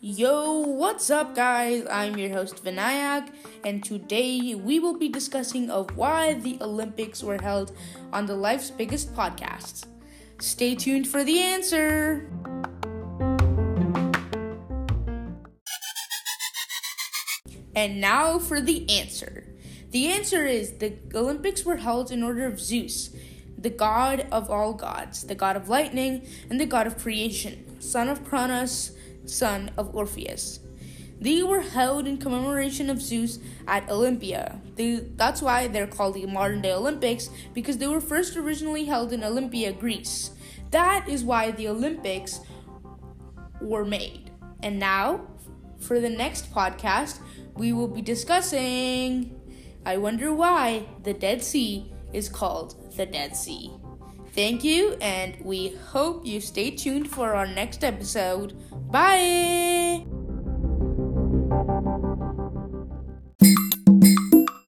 Yo, what's up, guys? I'm your host Vinayak, and today we will be discussing of why the Olympics were held on the Life's Biggest Podcast. Stay tuned for the answer. And now for the answer. The answer is the Olympics were held in order of Zeus, the god of all gods, the god of lightning, and the god of creation, son of Cronus, son of Orpheus. They were held in commemoration of Zeus at Olympia. They, that's why they're called the modern day Olympics, because they were first originally held in Olympia, Greece. That is why the Olympics were made. And now, for the next podcast, we will be discussing I wonder why the Dead Sea is called the Dead Sea. Thank you, and we hope you stay tuned for our next episode. Bye!